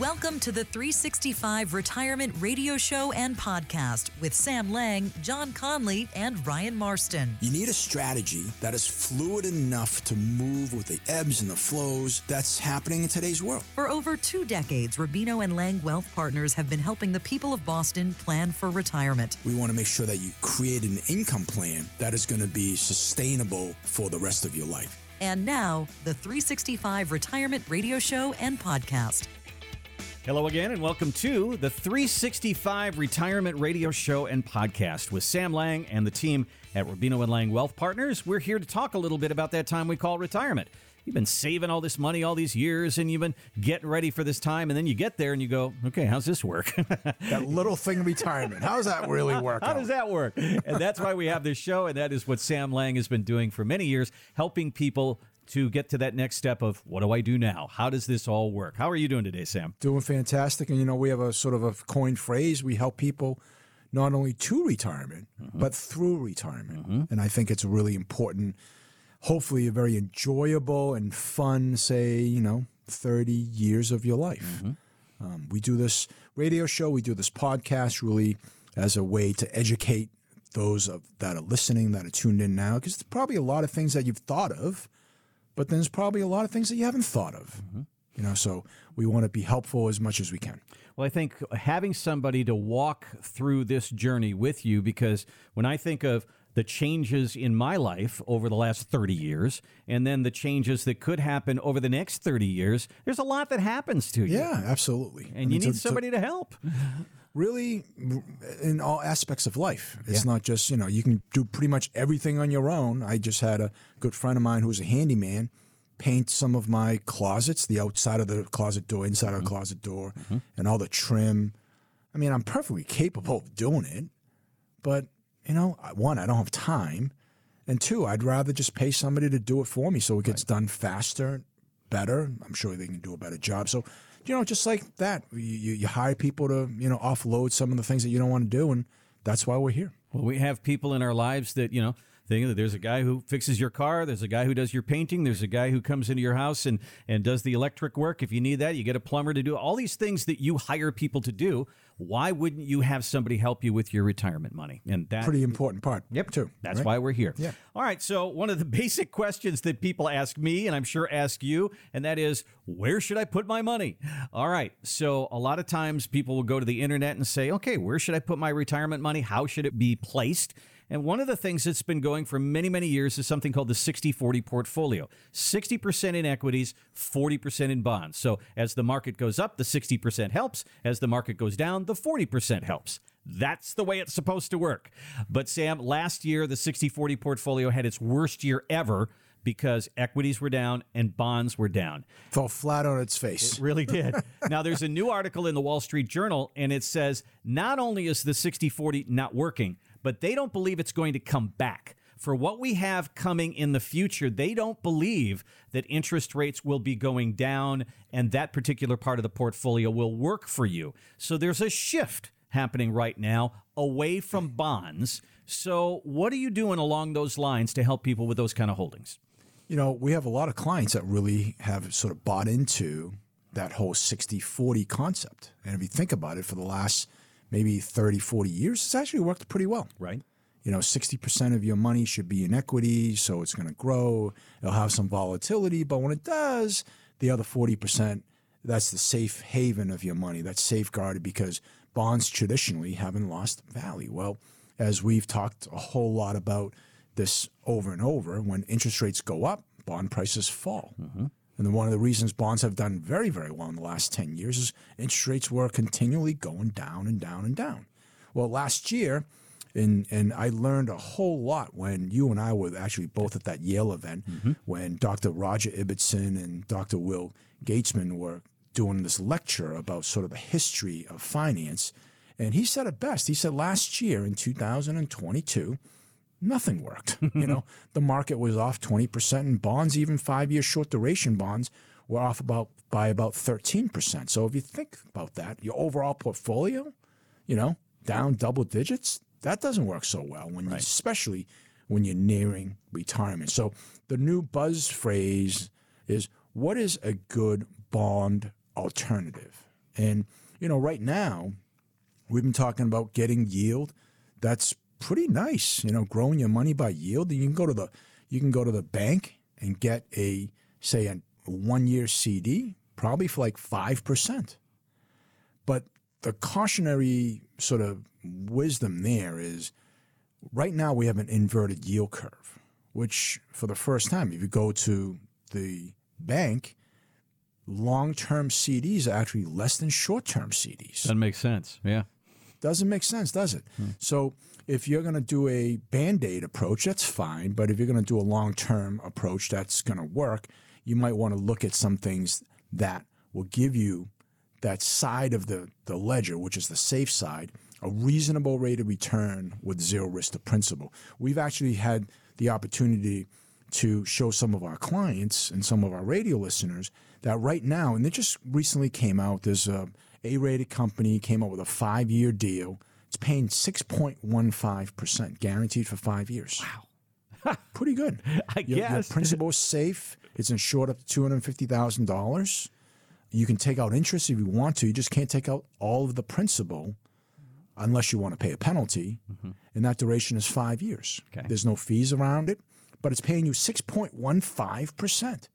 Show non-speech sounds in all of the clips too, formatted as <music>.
Welcome to the 365 Retirement Radio Show and Podcast with Sam Liang, John Conley, and Ryan Marston. You need a strategy that is fluid enough to move with the ebbs and the flows that's happening in today's world. For over two decades, Rubino and Liang Wealth Partners have been helping the people of Boston plan for retirement. We want to make sure that you create an income plan that is going to be sustainable for the rest of your life. And now, the 365 Retirement Radio Show and Podcast. Hello again, and welcome to the 365 Retirement Radio Show and Podcast with Sam Liang and the team at Rubino and Liang Wealth Partners. We're here to talk a little bit about that time we call retirement. You've been saving all this money all these years and you've been getting ready for this time, and then you get there and you go, okay, how's this work? <laughs> that little thing retirement. How does that really work? How out? does that work? And that's why we have this show, and that is what Sam Liang has been doing for many years, helping people to get to that next step of what do I do now? How does this all work? How are you doing today, Sam? Doing fantastic. And, you know, we have a sort of a coined phrase. We help people not only to retirement, mm-hmm. but through retirement. Mm-hmm. And I think it's really important, hopefully, a very enjoyable and fun, say, you know, 30 years of your life. Mm-hmm. Um, we do this radio show, we do this podcast really as a way to educate those of, that are listening, that are tuned in now, because there's probably a lot of things that you've thought of but then there's probably a lot of things that you haven't thought of. Mm-hmm. You know, so we want to be helpful as much as we can. Well, I think having somebody to walk through this journey with you, because when I think of the changes in my life over the last 30 years and then the changes that could happen over the next 30 years, there's a lot that happens to you. Yeah, absolutely. And I mean, you need to, somebody to, to help. <laughs> really in all aspects of life. It's yeah. not just, you know, you can do pretty much everything on your own. I just had a good friend of mine who was a handyman paint some of my closets, the outside of the closet door, inside mm-hmm. of the mm-hmm. closet door, mm-hmm. and all the trim. I mean, I'm perfectly capable of doing it, but, you know, one, I don't have time. And two, I'd rather just pay somebody to do it for me so it gets right. done faster, better. I'm sure they can do a better job. So you know, just like that, you, you hire people to, you know, offload some of the things that you don't want to do. And that's why we're here. Well, we have people in our lives that, you know, thing that there's a guy who fixes your car, there's a guy who does your painting, there's a guy who comes into your house and, and does the electric work. If you need that, you get a plumber to do all these things that you hire people to do. Why wouldn't you have somebody help you with your retirement money? And that pretty important part. Yep, too. That's right? why we're here. Yeah. All right. So one of the <laughs> basic questions that people ask me, and I'm sure ask you, and that is, where should I put my money? All right. So a lot of times people will go to the internet and say, okay, where should I put my retirement money? How should it be placed? And one of the things that's been going for many, many years is something called the 60 40 portfolio 60% in equities, 40% in bonds. So as the market goes up, the 60% helps. As the market goes down, the 40% helps. That's the way it's supposed to work. But Sam, last year, the 60 40 portfolio had its worst year ever because equities were down and bonds were down. Fell flat on its face. It really did. <laughs> now, there's a new article in the Wall Street Journal, and it says not only is the 60 40 not working, but they don't believe it's going to come back. For what we have coming in the future, they don't believe that interest rates will be going down and that particular part of the portfolio will work for you. So there's a shift happening right now away from bonds. So, what are you doing along those lines to help people with those kind of holdings? You know, we have a lot of clients that really have sort of bought into that whole 60 40 concept. And if you think about it, for the last maybe 30, 40 years, it's actually worked pretty well. Right. You know, 60% of your money should be in equity, so it's going to grow. It'll have some volatility, but when it does, the other 40%, that's the safe haven of your money. That's safeguarded because bonds traditionally haven't lost value. Well, as we've talked a whole lot about this over and over, when interest rates go up, bond prices fall. Mm-hmm. And one of the reasons bonds have done very, very well in the last 10 years is interest rates were continually going down and down and down. Well, last year, and, and I learned a whole lot when you and I were actually both at that Yale event mm-hmm. when Dr. Roger Ibbotson and Dr. Will Goetzmann were doing this lecture about sort of the history of finance. And he said it best. He said last year in 2022, nothing worked. <laughs> you know, the market was off 20% and bonds, even five year short duration bonds, were off about by about 13%. So if you think about that, your overall portfolio, you know, down double digits, that doesn't work so well when right. you, especially when you're nearing retirement. So the new buzz phrase is what is a good bond alternative? And, you know, right now, we've been talking about getting yield. That's pretty nice, you know, growing your money by yield. You can go to the you can go to the bank and get a say a one year CD, probably for like five percent. But the cautionary sort of wisdom there is right now we have an inverted yield curve, which for the first time, if you go to the bank, long term CDs are actually less than short term CDs. That makes sense. Yeah. Doesn't make sense, does it? Hmm. So if you're going to do a band aid approach, that's fine. But if you're going to do a long term approach that's going to work, you might want to look at some things that will give you that side of the, the ledger, which is the safe side, a reasonable rate of return with zero risk to principal. We've actually had the opportunity to show some of our clients and some of our radio listeners that right now, and they just recently came out, there's a A-rated company came out with a five-year deal. It's paying 6.15% guaranteed for five years. Wow. <laughs> Pretty good. <laughs> I Your, your guess. principal is safe. It's insured up to $250,000. You can take out interest if you want to. You just can't take out all of the principal unless you want to pay a penalty. Mm-hmm. And that duration is five years. Okay. There's no fees around it, but it's paying you 6.15%.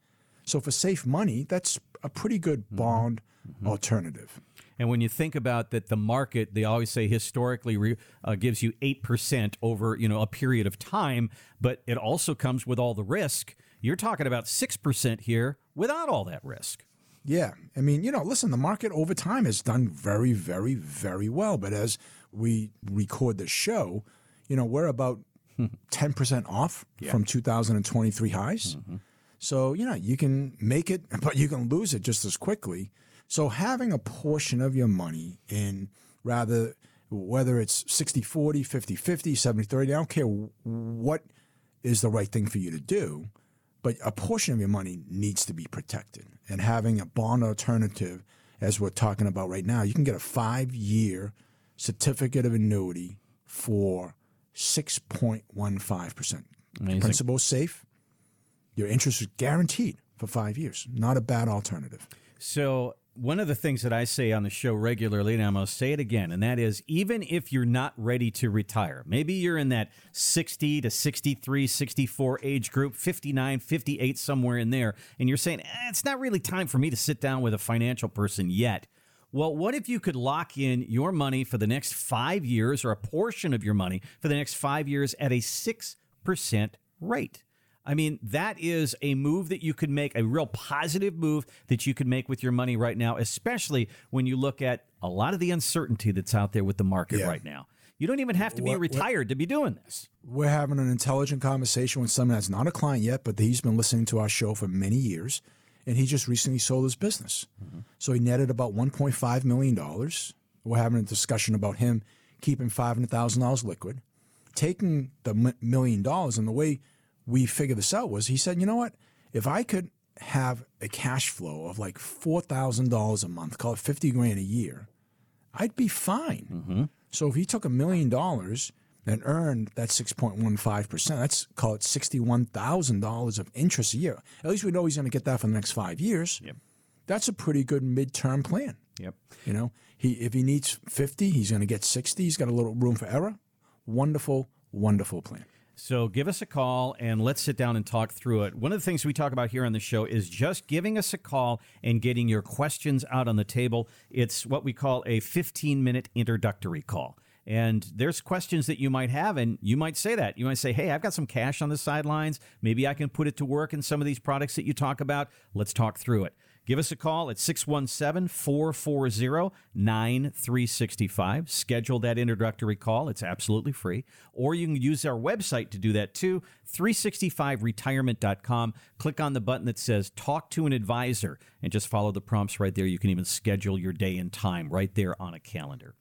So for safe money, that's a pretty good mm-hmm. bond mm-hmm. alternative. And when you think about that, the market, they always say historically re, uh, gives you 8% over, you know, a period of time, but it also comes with all the risk. You're talking about 6% here without all that risk. Yeah. I mean, you know, listen, the market over time has done very, very, very well. But as we record the show, you know, we're about <laughs> 10% off from 2023 highs. So, you know, you can make it, <laughs> but you can lose it just as quickly. So, having a portion of your money in rather, whether it's 60 40, 50 50, 70 30, I don't care what is the right thing for you to do but a portion of your money needs to be protected. And having a bond alternative, as we're talking about right now, you can get a five year certificate of annuity for 6.15%. Amazing. Principal safe, your interest is guaranteed for five years. Not a bad alternative. So, one of the things that I say on the show regularly, and I'm going to say it again, and that is even if you're not ready to retire, maybe you're in that 60 to 63, 64 age group, 59, 58, somewhere in there, and you're saying, eh, it's not really time for me to sit down with a financial person yet. Well, what if you could lock in your money for the next five years or a portion of your money for the next five years at a 6% rate? I mean, that is a move that you could make, a real positive move that you could make with your money right now, especially when you look at a lot of the uncertainty that's out there with the market Yeah. right now. You don't even have to be What- what- retired to be doing this. We're having an intelligent conversation with someone that's not a client yet, but he's been listening to our show for many years, and he just recently sold his business. Mm-hmm. So he netted about $1.5 million. We're having a discussion about him keeping $500,000 liquid, taking the million dollars, and the way we figured this out was he said, you know what? If I could have a cash flow of like $4,000 a month, call it 50 grand a year, I'd be fine. Mm-hmm. So if he took a million dollars and earned that 6.15%, that's call it $61,000 of interest a year. At least we know he's going to get that for the next five years. Yep. That's a pretty good midterm plan. Yep. You know, he if he needs 50, he's going to get 60. He's got a little room for error. Wonderful, wonderful plan. So give us a call and let's sit down and talk through it. One of the things we talk about here on the show is just giving us a call and getting your questions out on the table. It's what we call a 15 minute introductory call. And there's questions that you might have, and you might say that. You might say, Hey, I've got some cash on the sidelines. Maybe I can put it to work in some of these products that you talk about. Let's talk through it. Give us a call at 617 440 9365. Schedule that introductory call. It's absolutely free. Or you can use our website to do that too 365retirement.com. Click on the button that says Talk to an Advisor and just follow the prompts right there. You can even schedule your day and time right there on a calendar.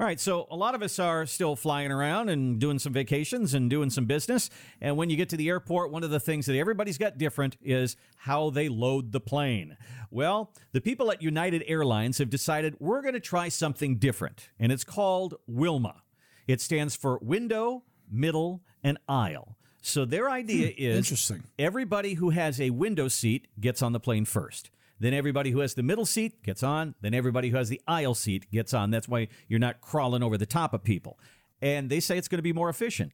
All right, so a lot of us are still flying around and doing some vacations and doing some business. And when you get to the airport, one of the things that everybody's got different is how they load the plane. Well, the people at United Airlines have decided we're going to try something different, and it's called Wilma. It stands for window, middle, and aisle. So their idea hmm, is interesting. everybody who has a window seat gets on the plane first. Then everybody who has the middle seat gets on. Then everybody who has the aisle seat gets on. That's why you're not crawling over the top of people. And they say it's going to be more efficient.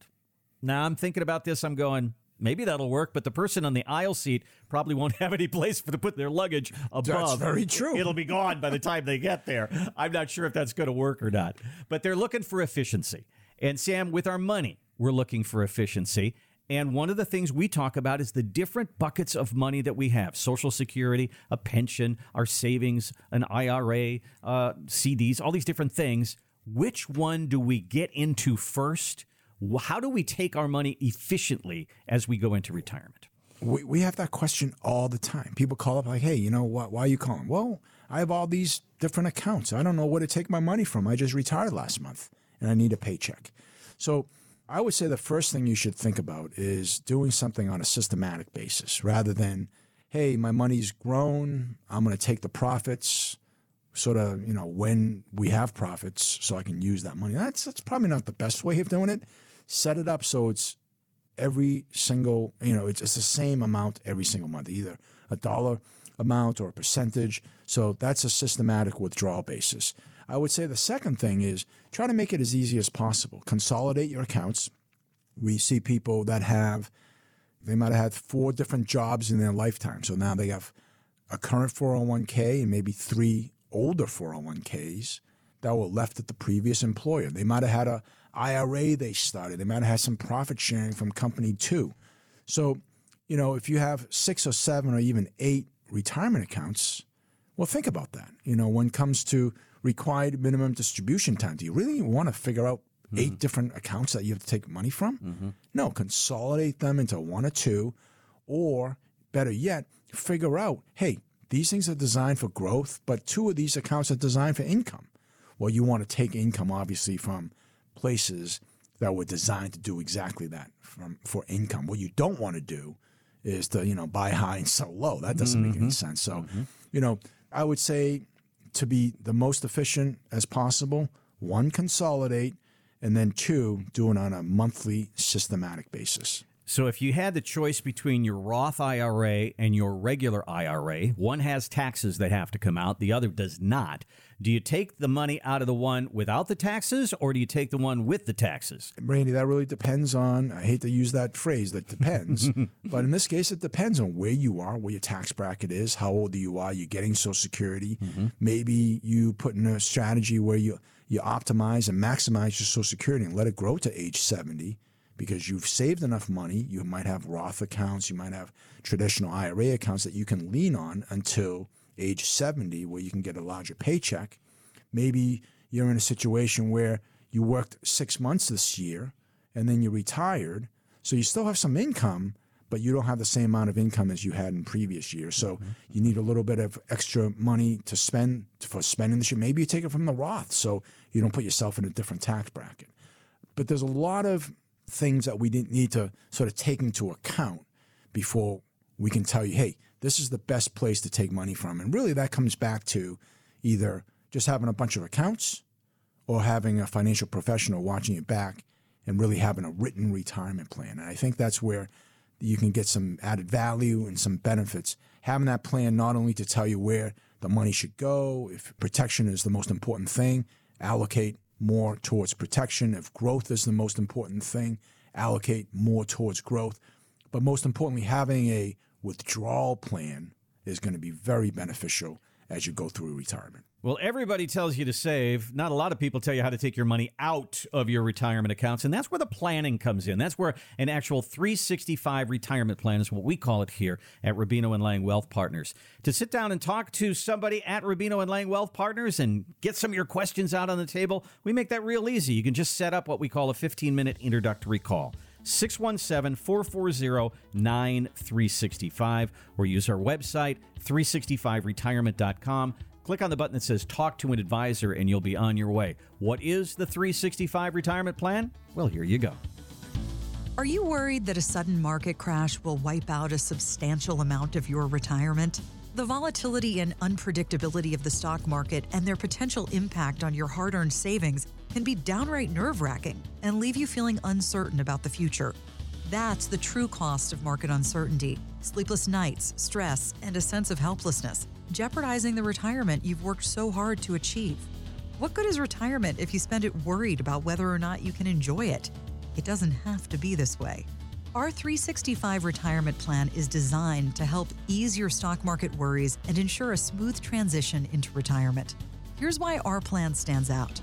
Now I'm thinking about this. I'm going, maybe that'll work, but the person on the aisle seat probably won't <laughs> have any place for to put their luggage above. That's very true. It'll be gone by the time they get there. I'm not sure if that's going to work or not. But they're looking for efficiency. And Sam, with our money, we're looking for efficiency. And one of the things we talk about is the different buckets of money that we have Social Security, a pension, our savings, an IRA, uh, CDs, all these different things. Which one do we get into first? How do we take our money efficiently as we go into retirement? We, we have that question all the time. People call up like, hey, you know, why, why are you calling? Well, I have all these different accounts. I don't know where to take my money from. I just retired last month and I need a paycheck. So I would say the first thing you should think about is doing something on a systematic basis rather than, hey, my money's grown. I'm going to take the profits sort of, you know, when we have profits so I can use that money. That's, that's probably not the best way of doing it. Set it up so it's every single, you know, it's, it's the same amount every single month, either a dollar amount or a percentage. So that's a systematic withdrawal basis. I would say the second thing is try to make it as easy as possible. Consolidate your accounts. We see people that have, they might have had four different jobs in their lifetime. So now they have a current 401k and maybe three older 401ks that were left at the previous employer. They might have had a IRA they started. They might have had some profit sharing from company two. So, you know, if you have six or seven or even eight retirement accounts, well, think about that. You know, when it comes to required minimum distribution time, do you really want to figure out mm-hmm. eight different accounts that you have to take money from? Mm-hmm. No, consolidate them into one or two, or better yet, figure out, hey, these things are designed for growth, but two of these accounts are designed for income. Well, you want to take income, obviously, from places that were designed to do exactly that from, for income. What you don't want to do is to, you know, buy high and sell low. That doesn't mm-hmm. make any mm-hmm. sense. So, mm-hmm. you know, I would say to be the most efficient as possible, one, consolidate, and then two, do it on a monthly systematic basis. So if you had the choice between your Roth IRA and your regular IRA, one has taxes that have to come out, the other does not. Do you take the money out of the one without the taxes or do you take the one with the taxes? Randy, that really depends on, I hate to use that phrase, that depends. <laughs> but in this case, it depends on where you are, where your tax bracket is, how old you are, you're getting Social Security. Mm-hmm. Maybe you put in a strategy where you, you optimize and maximize your Social Security and let it grow to age 70 because you've saved enough money. You might have Roth accounts, you might have traditional IRA accounts that you can lean on until age 70, where you can get a larger paycheck. Maybe you're in a situation where you worked six months this year and then you retired. So you still have some income, but you don't have the same amount of income as you had in previous years. So mm-hmm. you need a little bit of extra money to spend for spending this year. Maybe you take it from the Roth so you don't put yourself in a different tax bracket. But there's a lot of things that we didn't need to sort of take into account before we can tell you, hey, this is the best place to take money from. And really, that comes back to either just having a bunch of accounts or having a financial professional watching it back and really having a written retirement plan. And I think that's where you can get some added value and some benefits. Having that plan not only to tell you where the money should go, if protection is the most important thing, allocate more towards protection. If growth is the most important thing, allocate more towards growth. But most importantly, having a withdrawal plan is going to be very beneficial as you go through retirement. Well, everybody tells you to save. Not a lot of people tell you how to take your money out of your retirement accounts. And that's where the planning comes in. That's where an actual 365 retirement plan is what we call it here at Rubino and Liang Wealth Partners. To sit down and talk to somebody at Rubino and Liang Wealth Partners and get some of your questions out on the table, we make that real easy. You can just set up what we call a 15 minute introductory call. 617 440 9365 or use our website 365retirement.com Click on the button that says Talk to an Advisor and you'll be on your way. What is the 365 retirement plan? Well, here you go. Are you worried that a sudden market crash will wipe out a substantial amount of your retirement? The volatility and unpredictability of the stock market and their potential impact on your hard earned savings can be downright nerve wracking and leave you feeling uncertain about the future. That's the true cost of market uncertainty sleepless nights, stress, and a sense of helplessness. Jeopardizing the retirement you've worked so hard to achieve. What good is retirement if you spend it worried about whether or not you can enjoy it? It doesn't have to be this way. Our 365 retirement plan is designed to help ease your stock market worries and ensure a smooth transition into retirement. Here's why our plan stands out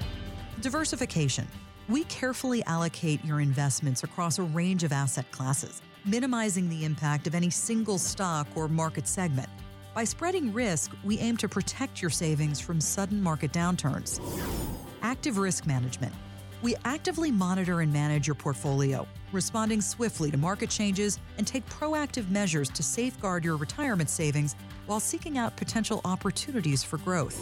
diversification. We carefully allocate your investments across a range of asset classes, minimizing the impact of any single stock or market segment. By spreading risk, we aim to protect your savings from sudden market downturns. Active risk management. We actively monitor and manage your portfolio, responding swiftly to market changes and take proactive measures to safeguard your retirement savings while seeking out potential opportunities for growth.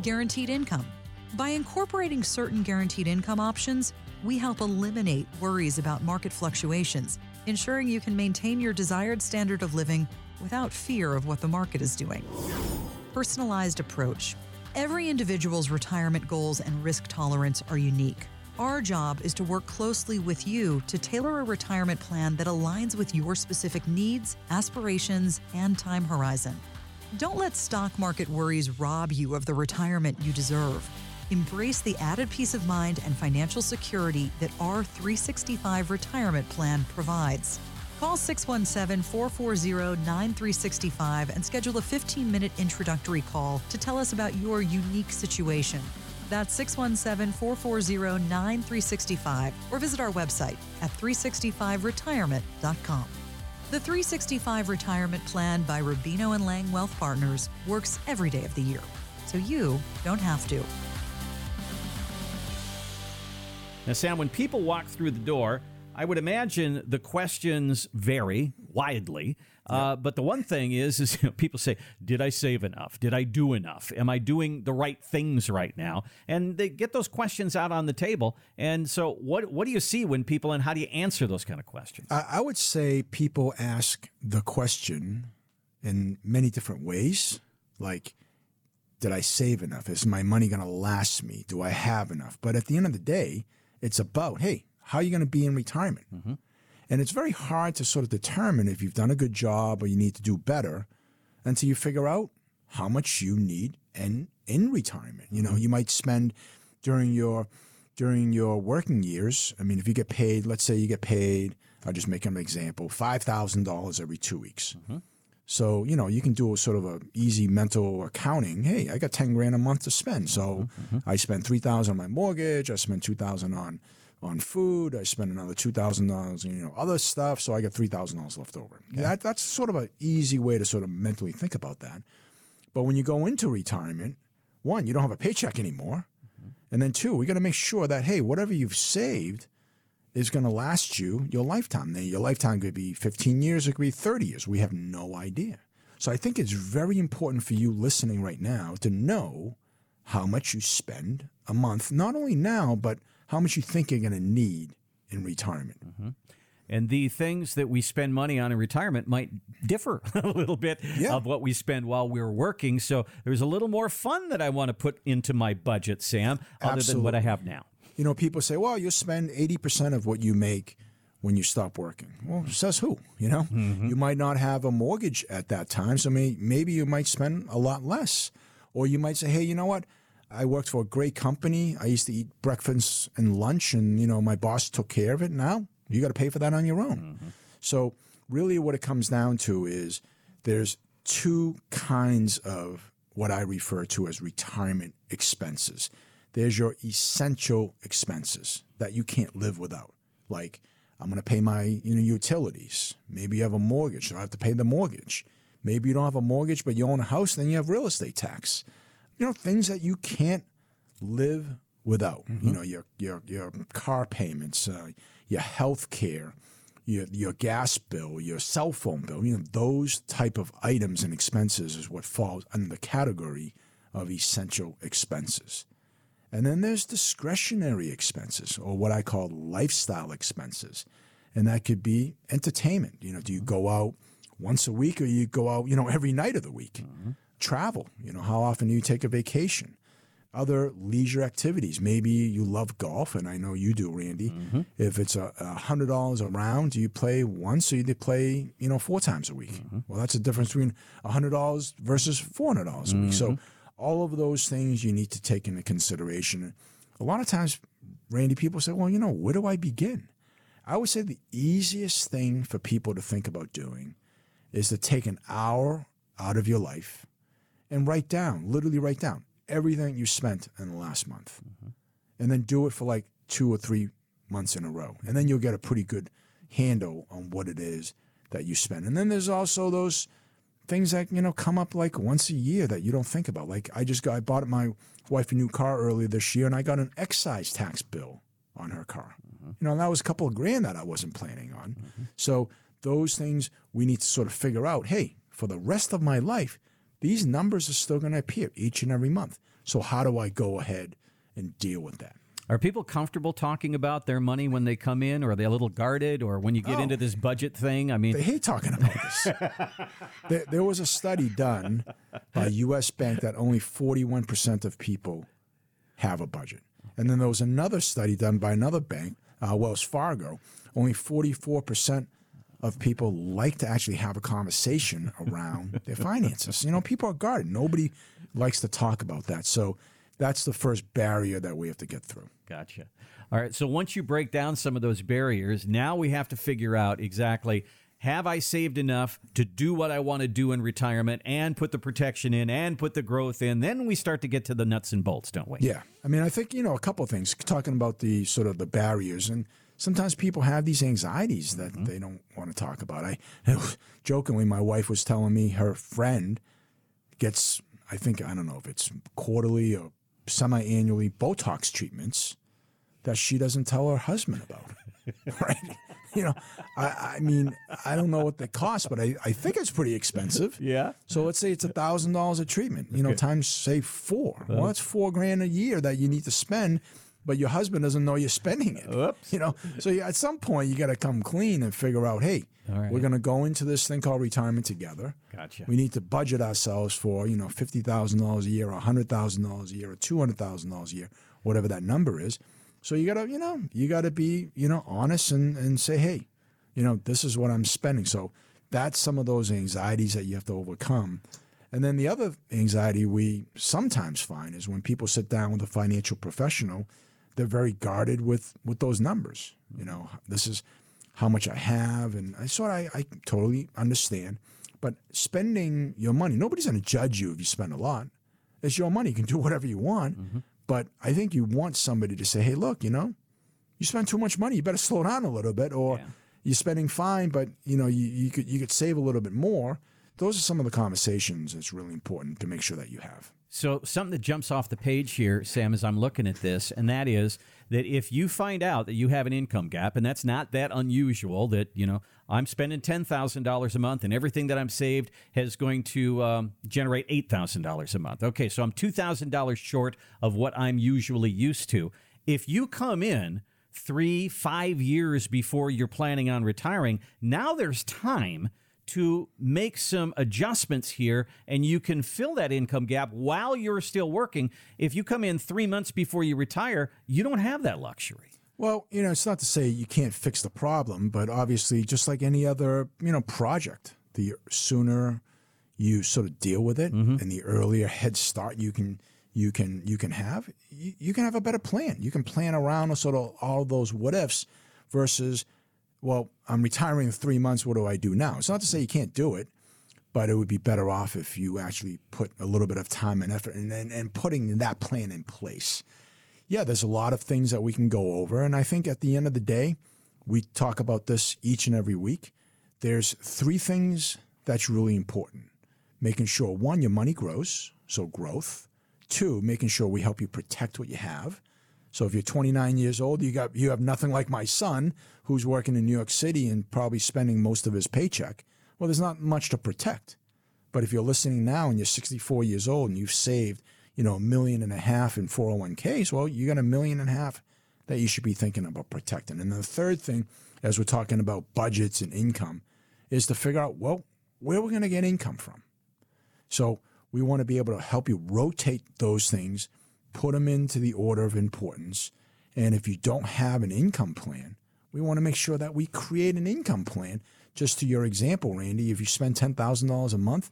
Guaranteed income. By incorporating certain guaranteed income options, we help eliminate worries about market fluctuations, ensuring you can maintain your desired standard of living without fear of what the market is doing. Personalized approach. Every individual's retirement goals and risk tolerance are unique. Our job is to work closely with you to tailor a retirement plan that aligns with your specific needs, aspirations, and time horizon. Don't let stock market worries rob you of the retirement you deserve. Embrace the added peace of mind and financial security that our 365 retirement plan provides. Call 617 440 9365 and schedule a 15 minute introductory call to tell us about your unique situation. That's 617 440 9365 or visit our website at 365retirement.com. The 365 Retirement Plan by Rubino and Liang Wealth Partners works every day of the year, so you don't have to. Now, Sam, when people walk through the door, I would imagine the questions vary widely. Uh, but the one thing is, is <laughs> you know, people say, "Did I save enough? Did I do enough? Am I doing the right things right now?" And they get those questions out on the table. And so, what what do you see when people, and how do you answer those kind of questions? I, I would say people ask the question in many different ways, like, "Did I save enough? Is my money going to last me? Do I have enough?" But at the end of the day, it's about, hey, how are you going to be in retirement? Mm-hmm. And it's very hard to sort of determine if you've done a good job or you need to do better until you figure out how much you need in in retirement. You know, mm-hmm. you might spend during your during your working years. I mean, if you get paid, let's say you get paid, I'll just make an example, five thousand dollars every two weeks. Mm-hmm. So you know you can do a sort of a easy mental accounting. Hey, I got ten grand a month to spend, so mm-hmm. I spend three thousand on my mortgage. I spend two thousand on on food. I spend another two thousand dollars, you know, other stuff. So I got three thousand dollars left over. Yeah. That that's sort of an easy way to sort of mentally think about that. But when you go into retirement, one, you don't have a paycheck anymore, mm-hmm. and then two, we got to make sure that hey, whatever you've saved is going to last you your lifetime. Now, your lifetime could be fifteen years, it could be thirty years. We have no idea. So I think it's very important for you listening right now to know how much you spend a month, not only now, but how much you think you're going to need in retirement. Mm-hmm. And the things that we spend money on in retirement might differ <laughs> a little bit yeah. of what we spend while we're working. So there's a little more fun that I want to put into my budget, Sam, other Absolutely. than what I have now. You know, people say, well, you spend 80% of what you make when you stop working. Well, says who? You know, mm-hmm. you might not have a mortgage at that time. So maybe you might spend a lot less. Or you might say, hey, you know what? I worked for a great company. I used to eat breakfast and lunch, and you know my boss took care of it. Now you got to pay for that on your own. Mm-hmm. So really, what it comes down to is there's two kinds of what I refer to as retirement expenses. There's your essential expenses that you can't live without, like I'm going to pay my you know utilities. Maybe you have a mortgage, so I have to pay the mortgage. Maybe you don't have a mortgage, but you own a house, then you have real estate tax you know, things that you can't live without. Mm-hmm. You know, your your your car payments, uh, your health care, your your gas bill, your cell phone bill. You know, those type of items and expenses is what falls under the category of essential expenses. And then there's discretionary expenses, or what I call lifestyle expenses. And that could be entertainment. You know, do you go out once a week or you go out, you know, every night of the week? Mm-hmm travel. You know, how often do you take a vacation? other leisure activities. Maybe you love golf, and I know you do, Randy. Mm-hmm. If it's a a hundred dollars a round, do you play once or do you play you know four times a week? Mm-hmm. Well, that's the difference between a hundred dollars versus four hundred dollars a week. So Mm-hmm. all of those things you need to take into consideration. A lot of times, Randy, people say, "Well, you know, where do I begin?" I would say the easiest thing for people to think about doing is to take an hour out of your life and write down, literally write down everything you spent in the last month. Mm-hmm. And then do it for like two or three months in a row. And then you'll get a pretty good handle on what it is that you spend. And then there's also those things that, you know, come up like once a year that you don't think about. Like I just got I bought my wife a new car earlier this year and I got an excise tax bill on her car. Mm-hmm. You know, and that was a couple of grand that I wasn't planning on. Mm-hmm. So those things we need to sort of figure out, hey, for the rest of my life, these numbers are still going to appear each and every month. So how do I go ahead and deal with that? Are people comfortable talking about their money when they come in, or are they a little guarded, or when you get Oh. into this budget thing? I mean, They hate talking about this. <laughs> there, there was a study done by U.S. Bank that only 41% of people have a budget. And then there was another study done by another bank, uh, Wells Fargo. Only 44% of people like to actually have a conversation around <laughs> their finances. You know, people are guarded. Nobody likes to talk about that. So that's the first barrier that we have to get through. Gotcha. All right. So once you break down some of those barriers, now we have to figure out exactly have I saved enough to do what I want to do in retirement and put the protection in and put the growth in? Then we start to get to the nuts and bolts, don't we? Yeah. I mean, I think, you know, a couple of things talking about the sort of the barriers and sometimes people have these anxieties that mm-hmm. they don't want to talk about. I jokingly my wife was telling me her friend gets I think I don't know if it's quarterly or semi-annually Botox treatments that she doesn't tell her husband about. <laughs> right? You know, I, I mean, I don't know what they cost, but I, I think it's pretty expensive. <laughs> Yeah. So let's say it's a thousand dollars a treatment. You know, times say four. Well, uh-huh. that's four grand a year that you need to spend, but your husband doesn't know you're spending it. Oops. You know, so you, at some point you got to come clean and figure out, hey, right. we're going to go into this thing called retirement together. Gotcha. We need to budget ourselves for you know fifty thousand dollars a year, or hundred thousand dollars a year, or two hundred thousand dollars a year, whatever that number is. So you gotta, you know, you gotta be, you know, honest and, and say, hey, you know, this is what I'm spending. So that's some of those anxieties that you have to overcome. And then the other anxiety we sometimes find is when people sit down with a financial professional, they're very guarded with with those numbers. You know, this is how much I have, and I sort I, I totally understand. But spending your money, nobody's going to judge you if you spend a lot. It's your money; you can do whatever you want. Mm-hmm. But I think you want somebody to say, "Hey, look, you know, you spend too much money. You better slow down a little bit, or Yeah. you're spending fine, but you know you, you could you could save a little bit more." Those are some of the conversations that's really important to make sure that you have. So, something that jumps off the page here, Sam, as I'm looking at this, and that is that if you find out that you have an income gap, and that's not that unusual, that, you know, I'm spending $10,000 a month and everything that I'm saved is going to um, generate $8,000 a month. Okay, so I'm $2,000 short of what I'm usually used to. If you come in three, five years before you're planning on retiring, now there's time to make some adjustments here and you can fill that income gap while you're still working. If you come in three months before you retire, you don't have that luxury. Well, you know, it's not to say you can't fix the problem, but obviously, just like any other, you know, project, the sooner you sort of deal with it, mm-hmm. and the earlier head start you can you can you can have, you, you can have a better plan. You can plan around sort of all those what ifs, versus, well, I'm retiring in three months. What do I do now? It's not to say you can't do it, but it would be better off if you actually put a little bit of time and effort and and, and putting that plan in place yeah, there's a lot of things that we can go over. And I think at the end of the day, we talk about this each and every week. There's three things that's really important making sure one, your money grows, so growth. Two, making sure we help you protect what you have. So if you're 29 years old, you got you have nothing like my son who's working in New York City and probably spending most of his paycheck. Well, there's not much to protect. But if you're listening now and you're 64 years old and you've saved, you know, a million and a half in 401ks, well, you got a million and a half that you should be thinking about protecting. And the third thing, as we're talking about budgets and income, is to figure out, well, where we're going to get income from. So we want to be able to help you rotate those things put them into the order of importance. And if you don't have an income plan, we want to make sure that we create an income plan. Just to your example, Randy, if you spend $10,000 a month,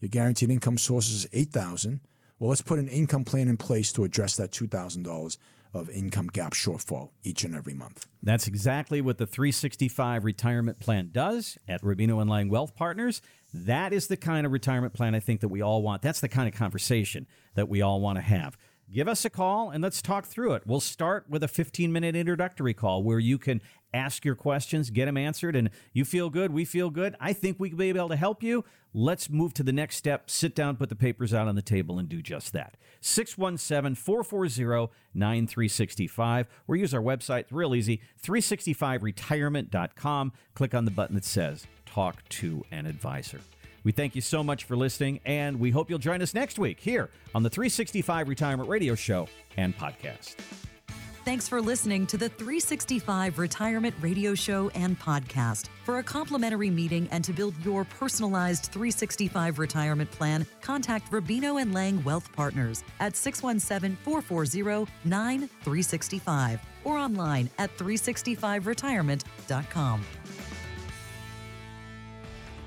your guaranteed income source is 8000 Well, let's put an income plan in place to address that $2,000 of income gap shortfall each and every month. That's exactly what the 365 retirement plan does at Rubino and Liang Wealth Partners. That is the kind of retirement plan I think that we all want. That's the kind of conversation that we all want to have. Give us a call and let's talk through it. We'll start with a 15 minute introductory call where you can ask your questions, get them answered, and you feel good, we feel good. I think we can be able to help you. Let's move to the next step. Sit down, put the papers out on the table, and do just that. 617 440 9365, or use our website. It's real easy 365retirement.com. Click on the button that says Talk to an Advisor. We thank you so much for listening, and we hope you'll join us next week here on the 365 Retirement Radio Show and Podcast. Thanks for listening to the 365 Retirement Radio Show and Podcast. For a complimentary meeting and to build your personalized 365 retirement plan, contact Rubino and Liang Wealth Partners at 617 440 9365 or online at 365retirement.com.